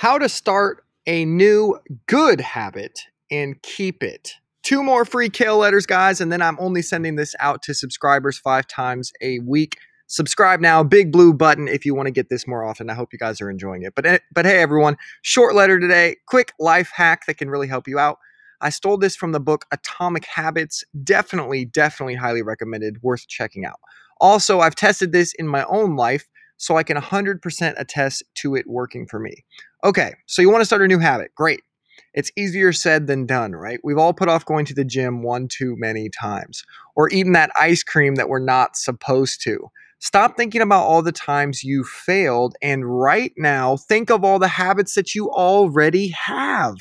How to start a new good habit and keep it. Two more free kale letters, guys, and then I'm only sending this out to subscribers five times a week. Subscribe now, big blue button if you want to get this more often. I hope you guys are enjoying it. But eh, but hey everyone, short letter today, quick life hack that can really help you out. I stole this from the book Atomic Habits. Definitely, definitely highly recommended, worth checking out. Also, I've tested this in my own life so I can 100% attest to it working for me. Okay, so you want to start a new habit. Great. It's easier said than done, right? We've all put off going to the gym one too many times or eaten that ice cream that we're not supposed to. Stop thinking about all the times you failed and right now think of all the habits that you already have.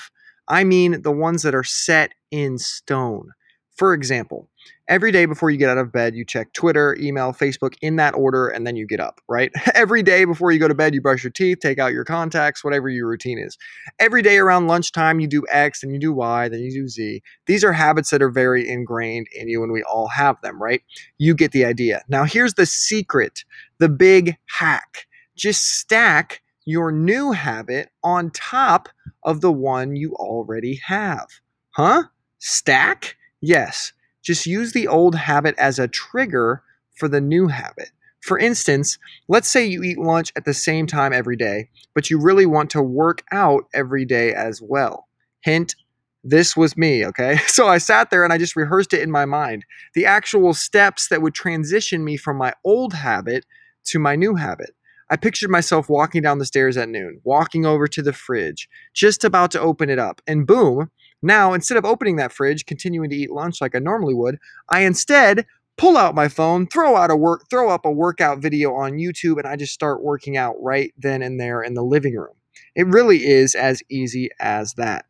I mean, the ones that are set in stone. For example, every day before you get out of bed, you check Twitter, email, Facebook in that order, and then you get up, right? every day before you go to bed, you brush your teeth, take out your contacts, whatever your routine is. Every day around lunchtime, you do X, then you do Y, then you do Z. These are habits that are very ingrained in you, and we all have them, right? You get the idea. Now, here's the secret the big hack just stack your new habit on top of the one you already have. Huh? Stack? Yes, just use the old habit as a trigger for the new habit. For instance, let's say you eat lunch at the same time every day, but you really want to work out every day as well. Hint, this was me, okay? So I sat there and I just rehearsed it in my mind. The actual steps that would transition me from my old habit to my new habit. I pictured myself walking down the stairs at noon, walking over to the fridge, just about to open it up, and boom, now, instead of opening that fridge, continuing to eat lunch like I normally would, I instead pull out my phone, throw out a work, throw up a workout video on YouTube, and I just start working out right then and there in the living room. It really is as easy as that.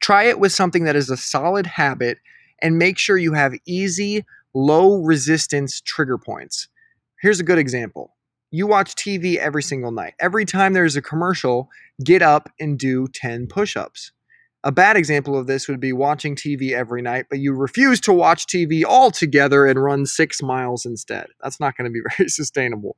Try it with something that is a solid habit and make sure you have easy, low resistance trigger points. Here's a good example. You watch TV every single night. Every time there's a commercial, get up and do 10 push ups. A bad example of this would be watching TV every night, but you refuse to watch TV altogether and run six miles instead. That's not going to be very sustainable.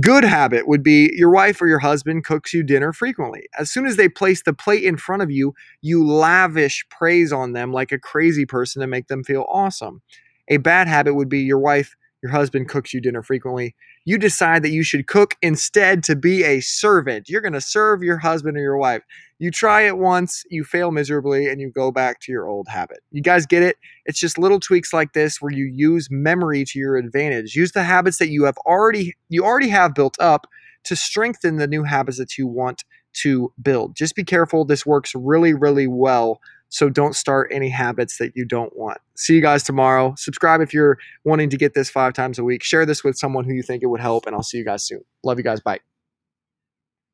Good habit would be your wife or your husband cooks you dinner frequently. As soon as they place the plate in front of you, you lavish praise on them like a crazy person to make them feel awesome. A bad habit would be your wife, your husband cooks you dinner frequently you decide that you should cook instead to be a servant. You're going to serve your husband or your wife. You try it once, you fail miserably, and you go back to your old habit. You guys get it? It's just little tweaks like this where you use memory to your advantage. Use the habits that you have already you already have built up to strengthen the new habits that you want to build. Just be careful. This works really, really well so don't start any habits that you don't want. See you guys tomorrow. Subscribe if you're wanting to get this five times a week. Share this with someone who you think it would help, and I'll see you guys soon. Love you guys. Bye.